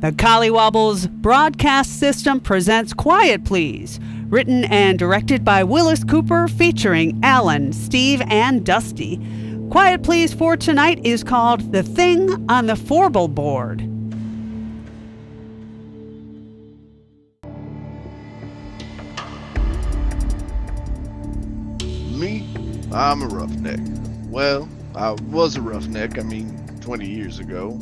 The Collywobbles broadcast system presents Quiet Please, written and directed by Willis Cooper, featuring Allen, Steve, and Dusty. Quiet Please for tonight is called The Thing on the Fourble Board. Me, I'm a roughneck. Well, I was a roughneck, I mean, 20 years ago.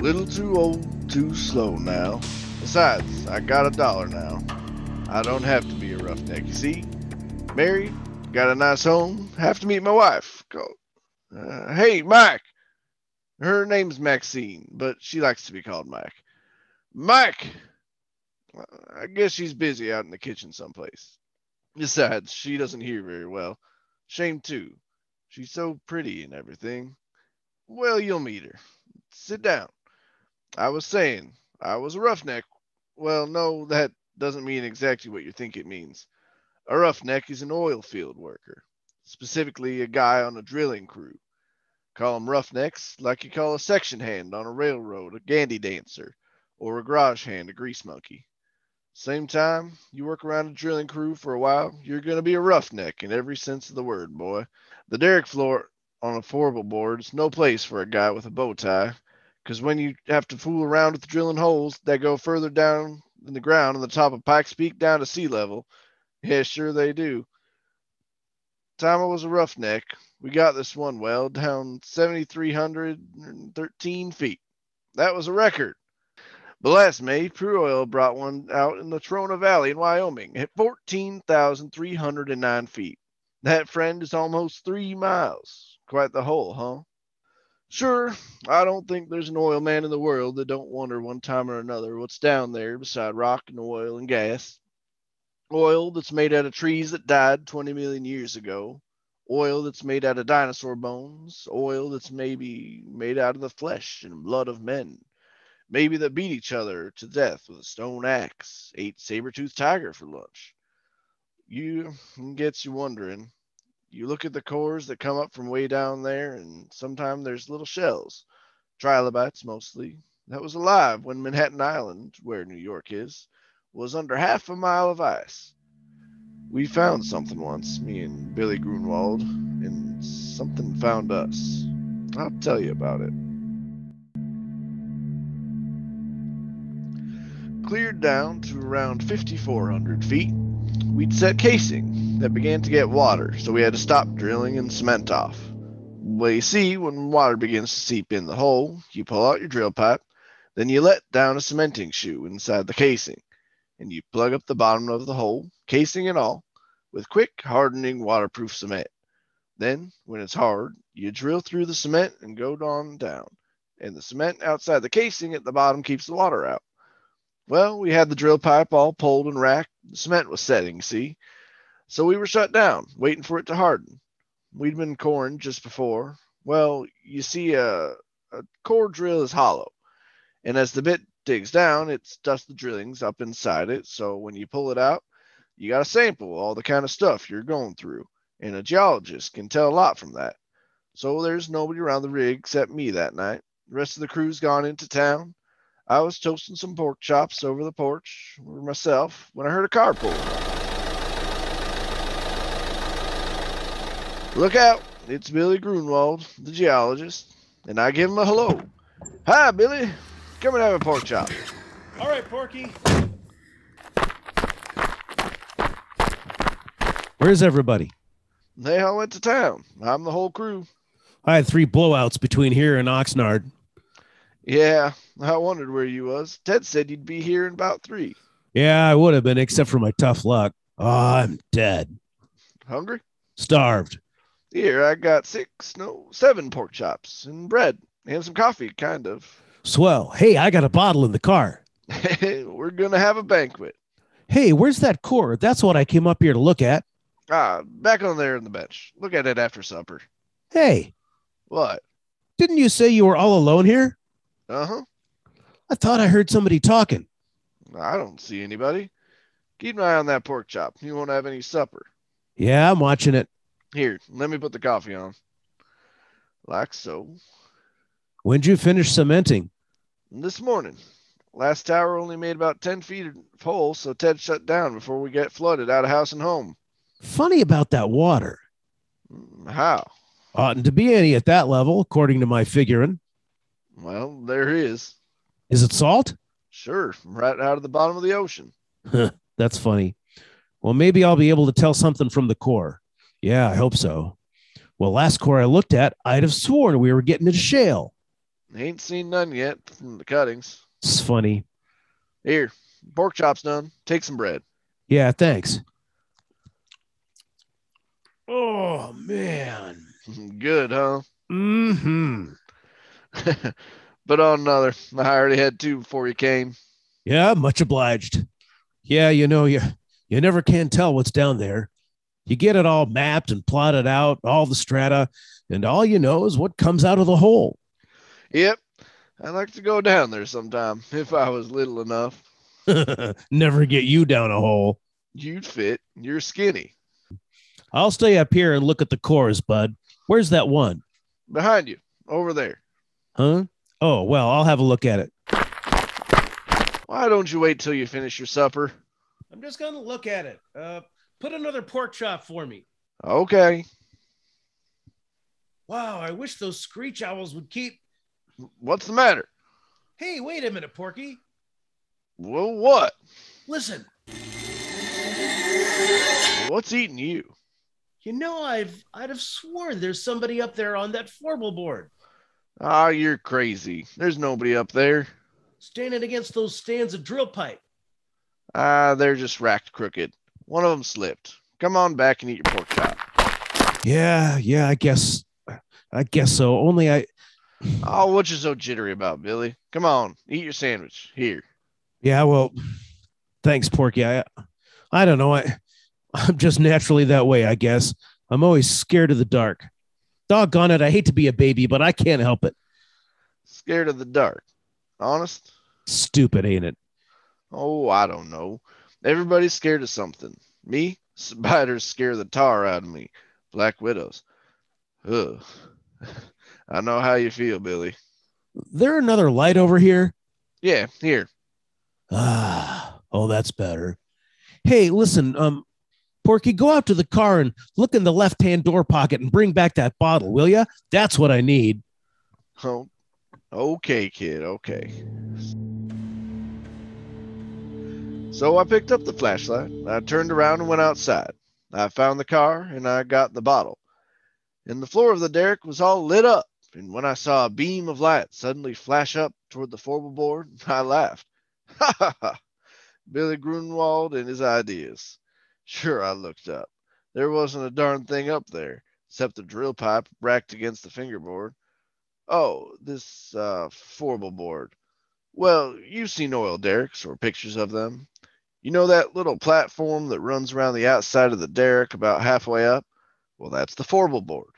Little too old, too slow now. Besides, I got a dollar now. I don't have to be a roughneck, you see? Married, got a nice home, have to meet my wife. Go. Uh, hey, Mike! Her name's Maxine, but she likes to be called Mike. Mike! I guess she's busy out in the kitchen someplace. Besides, she doesn't hear very well. Shame too. She's so pretty and everything. Well, you'll meet her. Sit down. I was saying, I was a roughneck. Well, no, that doesn't mean exactly what you think it means. A roughneck is an oil field worker, specifically a guy on a drilling crew. Call them roughnecks like you call a section hand on a railroad a gandy dancer, or a garage hand a grease monkey. Same time, you work around a drilling crew for a while, you're going to be a roughneck in every sense of the word, boy. The derrick floor on a fourble board is no place for a guy with a bow tie, because when you have to fool around with drilling holes that go further down in the ground on the top of Pikes Peak down to sea level, yeah, sure they do. Time I was a roughneck, we got this one well down 7,313 feet. That was a record. But last May, Pure Oil brought one out in the Trona Valley in Wyoming at 14,309 feet. That friend is almost three miles. Quite the hole, huh? Sure, I don't think there's an oil man in the world that don't wonder one time or another what's down there beside rock and oil and gas. Oil that's made out of trees that died 20 million years ago. Oil that's made out of dinosaur bones. Oil that's maybe made out of the flesh and blood of men maybe that beat each other to death with a stone axe, ate saber-toothed tiger for lunch. You gets you wondering. You look at the cores that come up from way down there, and sometimes there's little shells, trilobites mostly, that was alive when Manhattan Island, where New York is, was under half a mile of ice. We found something once, me and Billy Grunwald, and something found us. I'll tell you about it. cleared down to around 5,400 feet, we'd set casing that began to get water, so we had to stop drilling and cement off. Well, you see, when water begins to seep in the hole, you pull out your drill pipe, then you let down a cementing shoe inside the casing, and you plug up the bottom of the hole, casing and all, with quick, hardening, waterproof cement. Then, when it's hard, you drill through the cement and go on down, and the cement outside the casing at the bottom keeps the water out. Well, we had the drill pipe all pulled and racked. The cement was setting, see? So we were shut down, waiting for it to harden. We'd been coring just before. Well, you see, a, a core drill is hollow, and as the bit digs down, it stuffs the drillings up inside it. So when you pull it out, you got a sample all the kind of stuff you're going through, and a geologist can tell a lot from that. So there's nobody around the rig except me that night. The rest of the crew's gone into town. I was toasting some pork chops over the porch myself when I heard a car pull. Look out, it's Billy Grunwald, the geologist, and I give him a hello. Hi, Billy. Come and have a pork chop. All right, Porky. Where's everybody? They all went to town. I'm the whole crew. I had three blowouts between here and Oxnard. Yeah, I wondered where you was. Ted said you'd be here in about three. Yeah, I would have been, except for my tough luck. Oh, I'm dead. Hungry? Starved. Here, I got six, no, seven pork chops and bread and some coffee, kind of. Swell. Hey, I got a bottle in the car. We're gonna have a banquet. Hey, where's that cord? That's what I came up here to look at. Ah, back on there in the bench. Look at it after supper. Hey, What? didn't you say you were all alone here? Uh huh. I thought I heard somebody talking. I don't see anybody. Keep an eye on that pork chop. You won't have any supper. Yeah, I'm watching it. Here, let me put the coffee on. Like so. When'd you finish cementing? This morning. Last tower only made about 10 feet of hole, so Ted shut down before we get flooded out of house and home. Funny about that water. Mm, How? Oughtn't to be any at that level, according to my figuring. Well, there is. Is it salt? Sure, right out of the bottom of the ocean. That's funny. Well, maybe I'll be able to tell something from the core. Yeah, I hope so. Well, last core I looked at, I'd have sworn we were getting into shale. Ain't seen none yet from the cuttings. It's funny. Here, pork chop's done. Take some bread. Yeah, thanks. Oh man. Good, huh? Mm hmm. but on another. I already had two before you came. Yeah, much obliged. Yeah, you know you you never can tell what's down there. You get it all mapped and plotted out, all the strata, and all you know is what comes out of the hole. Yep. I'd like to go down there sometime if I was little enough. never get you down a hole. You'd fit. You're skinny. I'll stay up here and look at the cores, bud. Where's that one? Behind you. Over there. Huh? Oh, well, I'll have a look at it. Why don't you wait till you finish your supper? I'm just going to look at it. Uh, put another pork chop for me. Okay. Wow, I wish those screech owls would keep. What's the matter? Hey, wait a minute, Porky. Well, what? Listen, What's eating you? you know I've I'd have sworn there's somebody up there on that fourble board, Ah, you're crazy. There's nobody up there. standing against those stands of drill pipe. Ah, they're just racked crooked. One of them slipped. Come on back and eat your pork chop. Yeah, yeah, I guess I guess so. Only I Oh, what you so jittery about, Billy? Come on, eat your sandwich. Here. Yeah, well, thanks, Porky. I I don't know. I I'm just naturally that way, I guess. I'm always scared of the dark. Doggone it, I hate to be a baby, but I can't help it. Scared of the dark. Honest? Stupid, ain't it? Oh, I don't know. Everybody's scared of something. Me? Spiders scare the tar out of me. Black widows. Ugh. I know how you feel, Billy. There another light over here? Yeah, here. Ah, oh, that's better. Hey, listen, um, Porky, go out to the car and look in the left-hand door pocket and bring back that bottle, will ya? That's what I need. Oh, okay, kid. Okay. So I picked up the flashlight. I turned around and went outside. I found the car and I got the bottle. And the floor of the derrick was all lit up. And when I saw a beam of light suddenly flash up toward the fourble board, I laughed. Ha ha ha! Billy Grunwald and his ideas. Sure, I looked up. There wasn't a darn thing up there except the drill pipe racked against the fingerboard. Oh, this uh, board. Well, you've seen oil derricks or pictures of them. You know that little platform that runs around the outside of the derrick about halfway up? Well, that's the fourble board.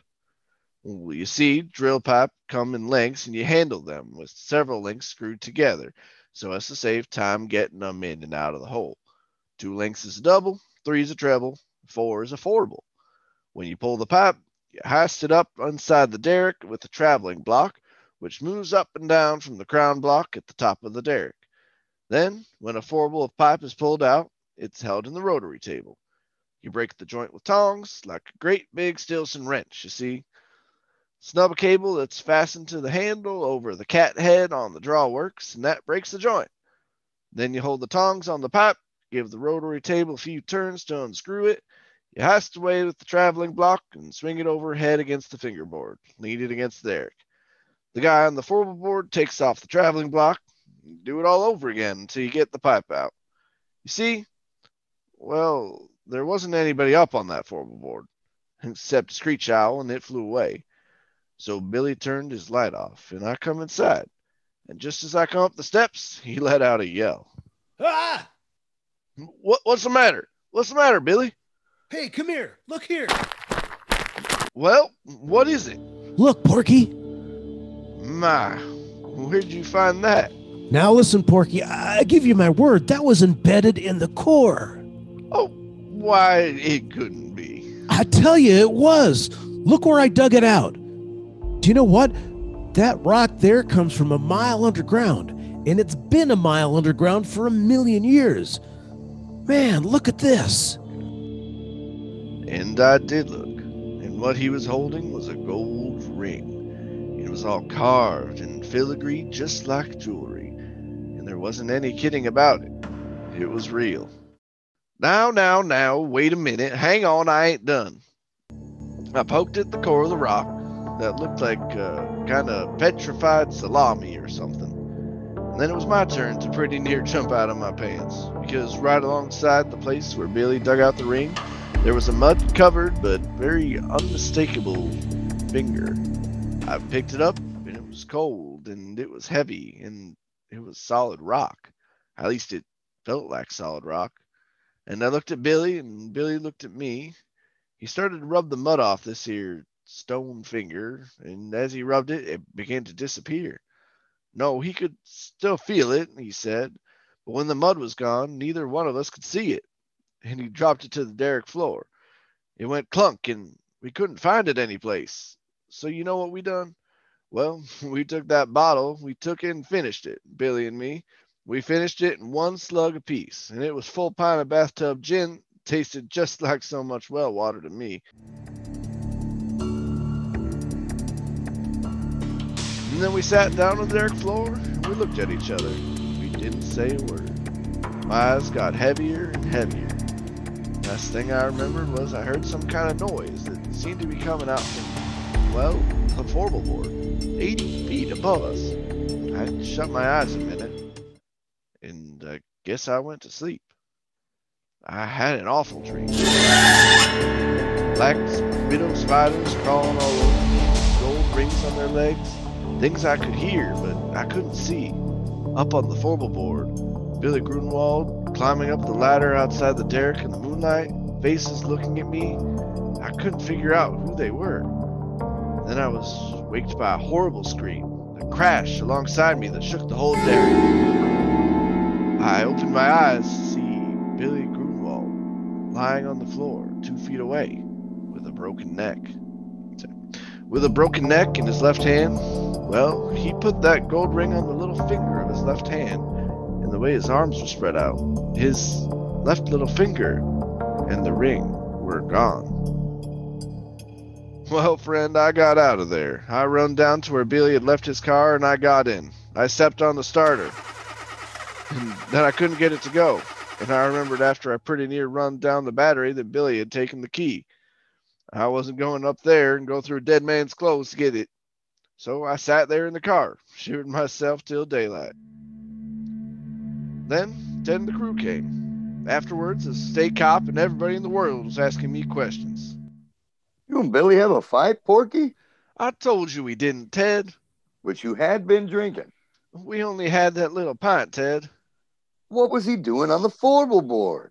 Well, you see, drill pipe come in lengths and you handle them with several links screwed together so as to save time getting them in and out of the hole. Two lengths is a double, three is a treble, four is a fourble. When you pull the pipe, you hoist it up inside the derrick with a traveling block, which moves up and down from the crown block at the top of the derrick. Then, when a fourble of pipe is pulled out, it's held in the rotary table. You break the joint with tongs, like a great big Stilson wrench, you see. Snub a cable that's fastened to the handle over the cat head on the drawworks, and that breaks the joint. Then you hold the tongs on the pipe, give the rotary table a few turns to unscrew it. You hoist away with the traveling block and swing it overhead against the fingerboard, lean it against the. The guy on the fourble board takes off the traveling block, do it all over again until you get the pipe out. You see, well, there wasn't anybody up on that fourble board except a screech owl, and it flew away. So Billy turned his light off, and I come inside. And just as I come up the steps, he let out a yell. Ah! What, what's the matter? What's the matter, Billy? Hey, come here. Look here. Well, what is it? Look, Porky. My, where'd you find that? Now listen, Porky. I give you my word. That was embedded in the core. Oh, why, it couldn't be. I tell you, it was. Look where I dug it out. Do you know what? That rock there comes from a mile underground, and it's been a mile underground for a million years. Man, look at this. And I did look, and what he was holding was a gold ring. It was all carved and filigree, just like jewelry, there wasn't any kidding about it. It was real. Now, now, now, wait a minute. Hang on, I ain't done. I poked at the core of the rock that looked like uh, kind of petrified salami or something. And then it was my turn to pretty near jump out of my pants because right alongside the place where Billy dug out the ring, there was a mud covered but very unmistakable finger. I picked it up and it was cold and it was heavy and it was solid rock. At least it felt like solid rock. And I looked at Billy and Billy looked at me. He started to rub the mud off this here stone finger, and as he rubbed it, it began to disappear. No, he could still feel it, he said, but when the mud was gone, neither one of us could see it. And he dropped it to the derrick floor. It went clunk, and we couldn't find it any place. So you know what we done? Well, we took that bottle, we took it and finished it, Billy and me. We finished it in one slug apiece, and it was full pint of bathtub gin. Tasted just like so much well water to me. And then we sat down on the derrick floor and we looked at each other. We didn't say a word. My eyes got heavier and heavier. Last thing I remembered was I heard some kind of noise that seemed to be coming out from, well, the fourble board, 80 feet above us. I shut my eyes a minute, and I guess I went to sleep. I had an awful dream. Black widow spiders crawling all over me, gold rings on their legs, things I could hear, but I couldn't see. Up on the fourble board, Billy Grunwald climbing up the ladder outside the derrick in the moonlight, faces looking at me. I couldn't figure out who they were. Then I was waked by a horrible scream, a crash alongside me that shook the whole derrick. I opened my eyes to see Billy Grunwald lying on the floor, two feet away, with a broken neck. With a broken neck in his left hand, well, he put that gold ring on the little finger of his left hand, and the way his arms were spread out, his left little finger and the ring were gone. Well, friend, I got out of there. I run down to where Billy had left his car and I got in. I stepped on the starter. And then I couldn't get it to go. And I remembered after I pretty near run down the battery that Billy had taken the key. I wasn't going up there and go through a dead man's clothes to get it. So I sat there in the car, shooting myself till daylight. Then Ted and the crew came. Afterwards, the state cop and everybody in the world was asking me questions. You and Billy have a fight, Porky? I told you we didn't, Ted. Which you had been drinking. We only had that little pint, Ted. What was he doing on the fourble board?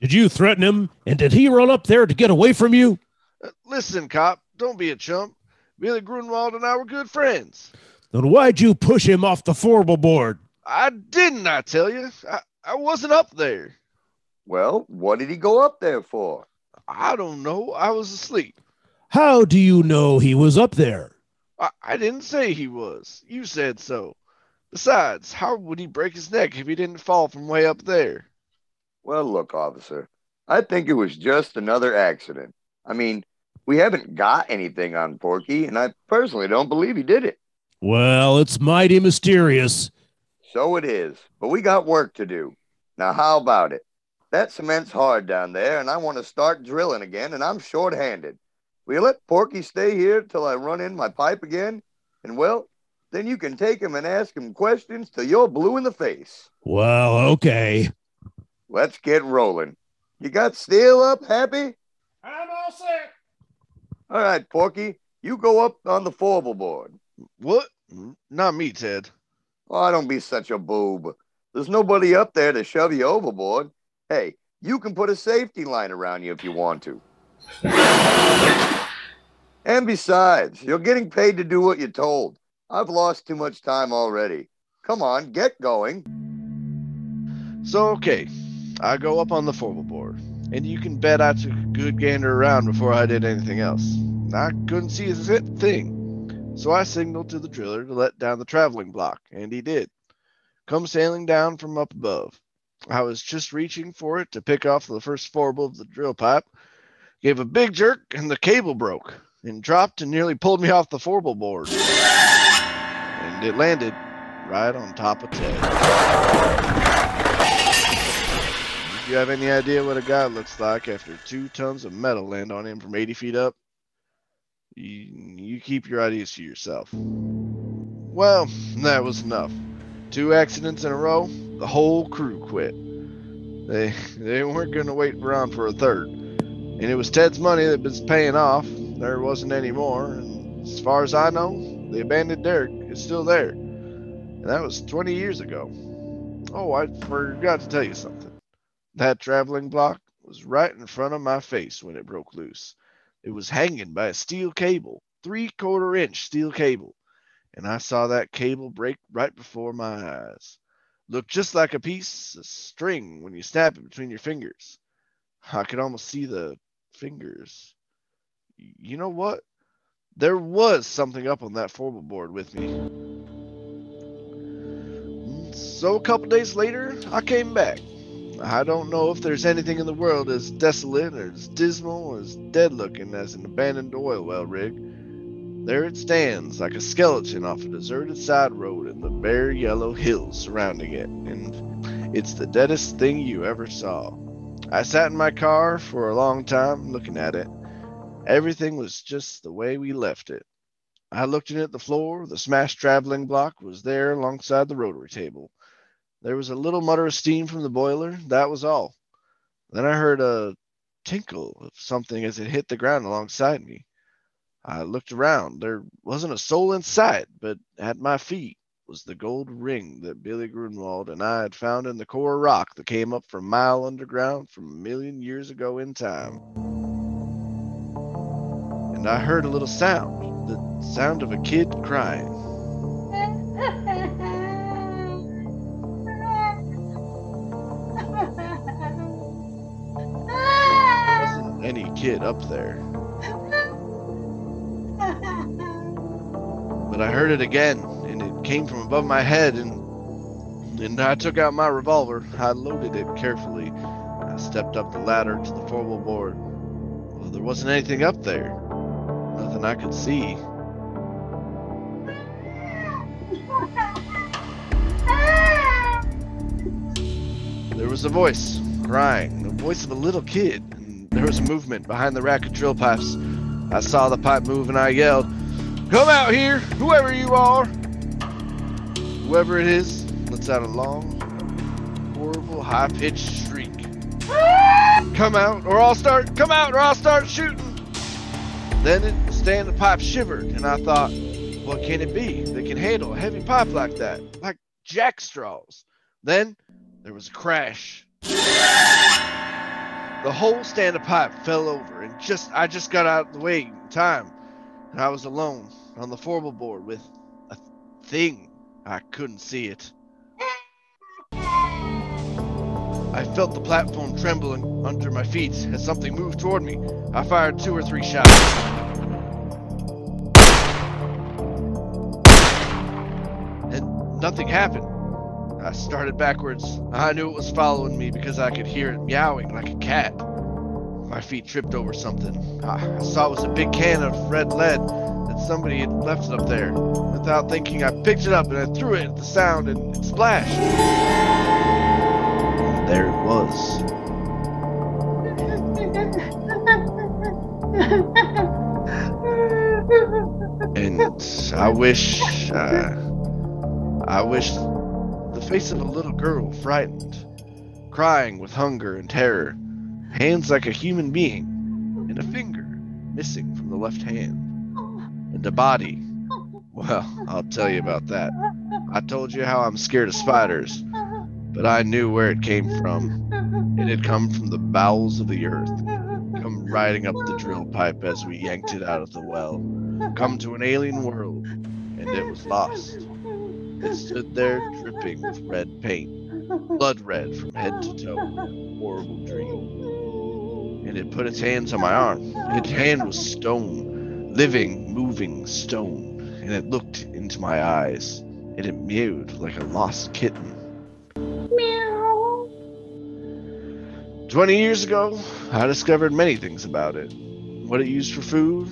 Did you threaten him? And did he run up there to get away from you? Uh, listen, cop, don't be a chump. Billy Grunwald and I were good friends. Then why'd you push him off the fourble board? I didn't, I tell you. I, I wasn't up there. Well, what did he go up there for? I don't know. I was asleep. How do you know he was up there? I, I didn't say he was. You said so. Besides, how would he break his neck if he didn't fall from way up there? Well, look, officer, I think it was just another accident. I mean, we haven't got anything on Porky, and I personally don't believe he did it. Well, it's mighty mysterious. So it is, but we got work to do. Now, how about it? That cement's hard down there, and I want to start drilling again, and I'm short-handed. Will you let Porky stay here till I run in my pipe again? And well, then you can take him and ask him questions till you're blue in the face. Well, okay. Let's get rolling. You got steel up, Happy? I'm all set. All right, Porky, you go up on the fourble board. What? Not me, Ted. Oh, don't be such a boob. There's nobody up there to shove you overboard. Hey, you can put a safety line around you if you want to. and besides, you're getting paid to do what you're told. I've lost too much time already. Come on, get going. So, okay, I go up on the fourble board, and you can bet I took a good gander around before I did anything else. I couldn't see a thing, so I signaled to the driller to let down the traveling block, and he did. come sailing down from up above. I was just reaching for it to pick off the first fourble of the drill pipe, gave a big jerk, and the cable broke and dropped and nearly pulled me off the fourble board. And it landed right on top of Ted. If you have any idea what a guy looks like after two tons of metal land on him from 80 feet up, you, you keep your ideas to yourself. Well, that was enough. Two accidents in a row, the whole crew quit. They they weren't going to wait around for a third. And it was Ted's money that was paying off. There wasn't any more. And as far as I know, the abandoned derrick is still there. And that was 20 years ago. Oh, I forgot to tell you something. That traveling block was right in front of my face when it broke loose. It was hanging by a steel cable, three quarter inch steel cable. And I saw that cable break right before my eyes. Looked just like a piece of string when you snap it between your fingers. I could almost see the fingers. You know what? There was something up on that fourble board with me. So a couple days later, I came back. I don't know if there's anything in the world as desolate or as dismal or as dead looking as an abandoned oil well rig. There it stands like a skeleton off a deserted side road in the bare yellow hills surrounding it, and it's the deadest thing you ever saw. I sat in my car for a long time looking at it. Everything was just the way we left it. I looked in at the floor. The smashed traveling block was there alongside the rotary table. There was a little mutter of steam from the boiler. That was all. Then I heard a tinkle of something as it hit the ground alongside me. I looked around. There wasn't a soul in sight, but at my feet was the gold ring that Billy Grunwald and I had found in the core rock that came up from mile underground from a million years ago in time. And I heard a little sound, the sound of a kid crying. Wasn't any kid up there. But I heard it again, came from above my head, and and I took out my revolver. I loaded it carefully. I stepped up the ladder to the fourble board. Well, there wasn't anything up there. Nothing I could see. There was a voice crying, the voice of a little kid. And there was a movement behind the rack of drill pipes. I saw the pipe move and I yelled, Come out here, whoever you are. Whoever it is lets out a long, horrible, high pitched shriek. Come out, or I'll start, come out, or I'll start shooting. Then it, stand the pipe shivered, and I thought, what can it be that can handle a heavy pipe like that? Like jack straws. Then there was a crash. The whole stand of pipe fell over, and just I just got out of the way in time. And I was alone on the fourble board with a thing. I couldn't see it. I felt the platform trembling under my feet as something moved toward me. I fired two or three shots. And nothing happened. I started backwards. I knew it was following me because I could hear it meowing like a cat. My feet tripped over something. I saw it was a big can of red lead somebody had left it up there. Without thinking, I picked it up and I threw it at the sound and it splashed. And there it was. And I wish, uh, I wish the face of a little girl, frightened, crying with hunger and terror, hands like a human being, and a finger missing from the left hand, a body. Well, I'll tell you about that. I told you how I'm scared of spiders, but I knew where it came from. It had come from the bowels of the earth, come riding up the drill pipe as we yanked it out of the well, come to an alien world, and it was lost. It stood there dripping with red paint, blood red from head to toe. Horrible dream. And it put its hands on my arm. Its hand was stone, living, moving stone. And it looked into my eyes. and it mewed like a lost kitten. Meow. 20 years ago, I discovered many things about it. What it used for food,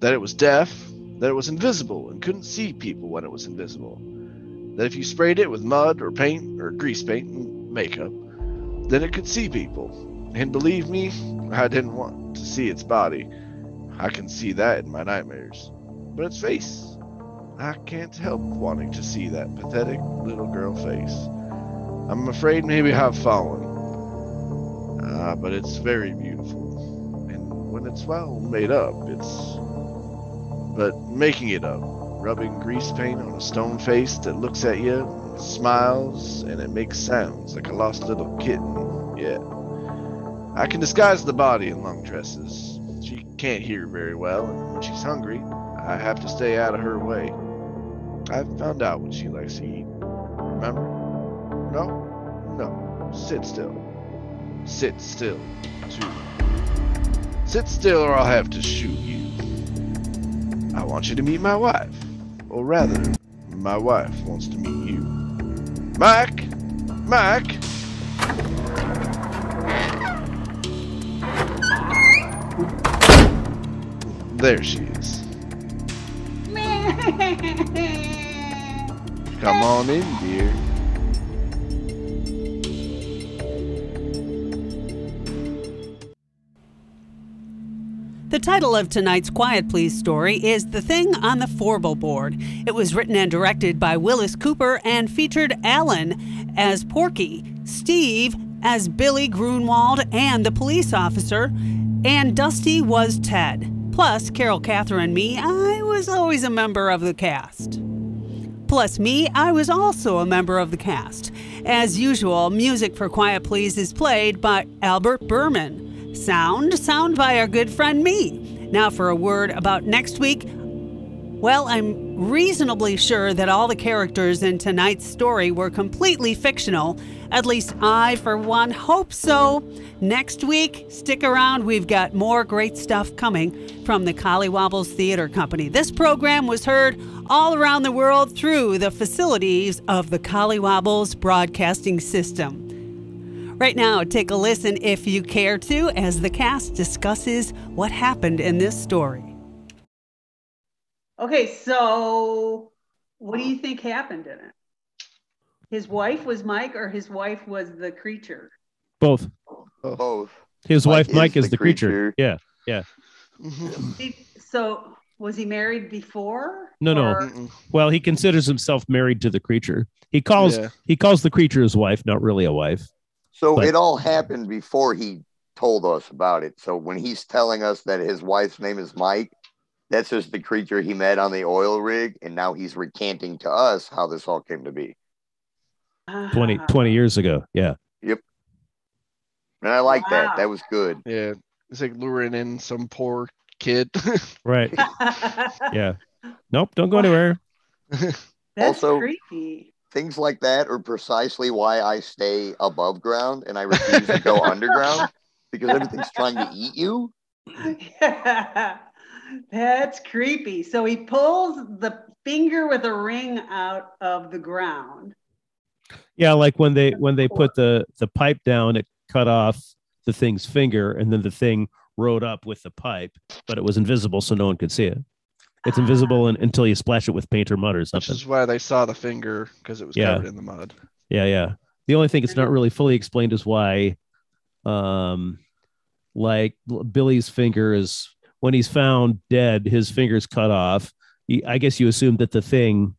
that it was deaf, that it was invisible and couldn't see people when it was invisible, that if you sprayed it with mud or paint or grease paint and makeup, then it could see people. And believe me, I didn't want to see its body. I can see that in my nightmares. But its face, I can't help wanting to see that pathetic little girl face. I'm afraid maybe I've fallen. Ah, but it's very beautiful. And when it's well made up, it's. But making it up, rubbing grease paint on a stone face that looks at you, smiles, and it makes sounds like a lost little kitten. Yeah. I can disguise the body in long dresses. Can't hear very well, and when she's hungry, I have to stay out of her way. I've found out what she likes to eat. Remember? No? No. Sit still. Sit still, too. Sit still or I'll have to shoot you. I want you to meet my wife. Or rather, my wife wants to meet you. Mike! Mike! There she is. Come on in, dear. The title of tonight's Quiet Please story is The Thing on the Fourble Board. It was written and directed by Willis Cooper and featured Allen as Porky, Steve as Billy Grunwald and the police officer, and Dusty was Ted. Plus, Carole, Catherine, and me, I was always a member of the cast. Plus, me, I was also a member of the cast. As usual, music for Quiet Please is played by Albert Berman. Sound, sound by our good friend me. Now, for a word about next week. Well, I'm reasonably sure that all the characters in tonight's story were completely fictional. At least I, for one, hope so. Next week, stick around. We've got more great stuff coming from the Collywobbles Theater Company. This program was heard all around the world through the facilities of the Collywobbles Broadcasting System. Right now, take a listen if you care to as the cast discusses what happened in this story. Okay, so what do you think happened in it? His wife was Mike, or his wife was the creature? Both. Both. His Mike wife, is Mike, is the the creature. creature. Yeah. Yeah. Mhm. So was he married before? No, no. Mm-mm. Well, he considers himself married to the creature. He calls Yeah. he calls the creature his wife, not really a wife. So But- it all happened before he told us about it. So when he's telling us that his wife's name is Mike, that's just the creature he met on the oil rig. And now he's recanting to us how this all came to be. 20, Ah. 20 years ago. Yeah. Yep. And I like Wow. that. That was good. Yeah. It's like luring in some poor kid. Right. Yeah. Nope. Don't go anywhere. That's Also- creepy. Things like that are precisely why I stay above ground and I refuse to go underground because everything's trying to eat you. That's creepy. So he pulls the finger with a ring out of the ground. Yeah, like when they when they put the the pipe down, it cut off the thing's finger, and then the thing rode up with the pipe, but it was invisible, so no one could see it. It's invisible un- until you splash it with paint or mud or Which something. is why they saw the finger because it was Yeah. covered in the mud. Yeah, yeah. The only thing it's not really fully explained is why, um, like Billy's finger is when he's found dead, his finger's cut off. He, I guess you assume that the thing,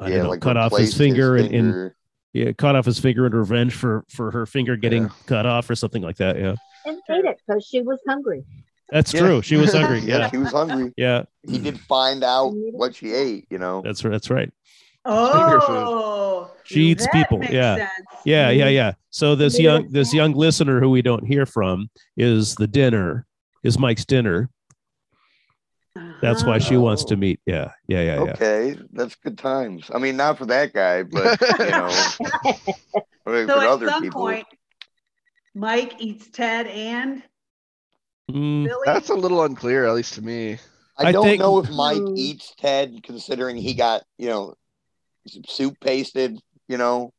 I don't know, cut off his replaced finger, and, and finger. yeah, cut off his finger in revenge for for her finger getting Yeah. cut off or something like that. Yeah, And ate it because she was hungry. that's Yeah. true. She was hungry. Yeah, Yeah, he was hungry. yeah, He did find out mm-hmm. what she ate, you know. that's that's right. Oh, She eats people, yeah. sense. Yeah, yeah, mm-hmm. yeah. So this young this young listener who we don't hear from is the dinner is Mike's dinner. That's why she wants to Oh. meet. Yeah, yeah, yeah, yeah. Okay, that's good times. I mean, not for that guy, but you know, I mean, So for at other some people. point, Mike eats Ted and Mm, Billy. That's a little unclear, at least to me. I, I don't think- know if Mike Hmm. eats Ted, considering he got you know soup pasted. You know,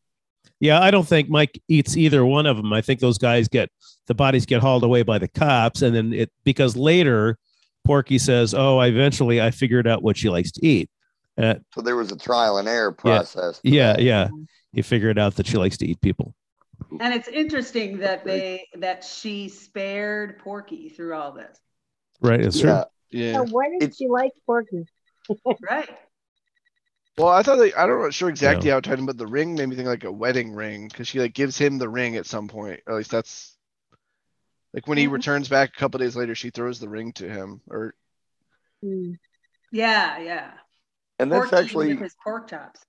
Yeah, I don't think Mike eats either one of them. I think those guys get the bodies get hauled away by the cops, and then it because later Porky says, "Oh, I eventually I figured out what she likes to eat." Uh, so there was a trial and error process. to yeah, yeah, he figured out that she likes to eat people. And it's interesting that they that she spared Porky through all this. Right, it's true. yeah. Yeah. So why did It's- she like Porky? Right. Well, I thought they, I don't know sure exactly how it tied in, but the ring made me think like a wedding ring because she like gives him the ring at some point. Or at least that's like when he Mhm. returns back a couple days later, she throws the ring to him. Or Hmm. Yeah, yeah. And that's actually his pork chops.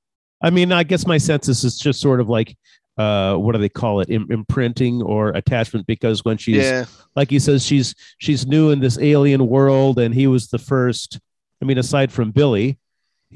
I mean, I guess my sense is it's just sort of like uh what do they call it Im- imprinting or attachment because when she's yeah, like he says she's she's new in this alien world and he was the first i mean aside from billy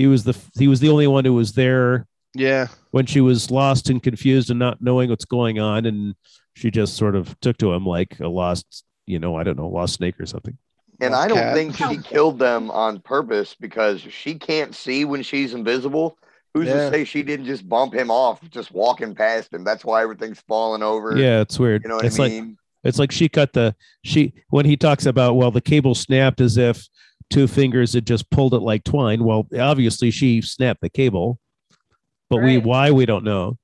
he was the he was the only one who was there yeah, when she was lost and confused and not knowing what's going on and she just sort of took to him like a lost you know i don't know lost snake or something And Lost I don't cat. think she killed them on purpose because she can't see when she's invisible. Who's Yeah. to say she didn't just bump him off just walking past him? That's why everything's falling over. yeah it's weird You know what it's I like mean? it's like she cut the she when he talks about well the cable snapped as if two fingers had just pulled it like twine well obviously she snapped the cable but we why we don't know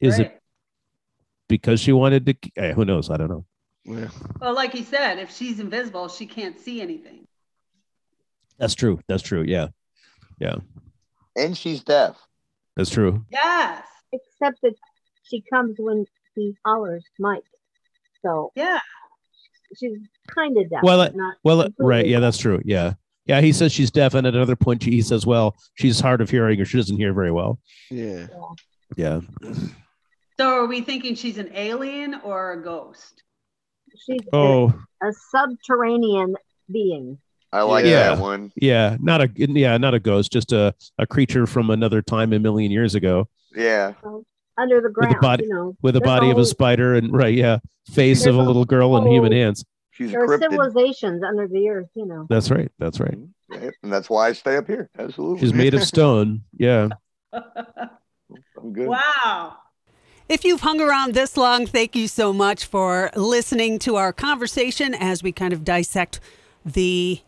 is it because she wanted to eh, who knows i don't know yeah. Well, like he said, if she's invisible, she can't see anything. that's true that's true Yeah, yeah And she's deaf. that's true Yes. Except that she comes when he hollers Mike. So Yeah. She's kind of deaf. Well, but not well uh, completely right yeah that's true yeah yeah he says she's deaf and at another point he says well she's hard of hearing or she doesn't hear very well Yeah. yeah So are we thinking she's an alien or a ghost? She's a- oh a, subterranean being. I like Yeah. that one. yeah not a yeah not a ghost just a, a creature from another time a million years ago Yeah. Under the ground, body- you know. with the There's body of a spider and right yeah face of a a little girl and human hands She's There are cryptid. civilizations under the earth, you know. that's right that's right mm-hmm. Yeah, And that's why I stay up here. Absolutely. she's made of stone yeah I'm good. wow. If you've hung around this long, thank you so much for listening to our conversation as we kind of dissect the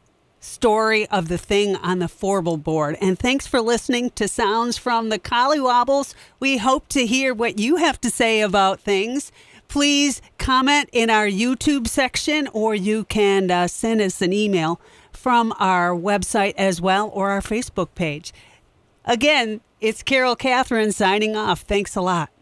story of the thing on the Fourble board. And thanks for listening to Sounds from the Collywobbles. We hope to hear what you have to say about things. Please comment in our YouTube section, or you can uh, send us an email from our website as well or our Facebook page. Again, it's Carole Catherine signing off. Thanks a lot.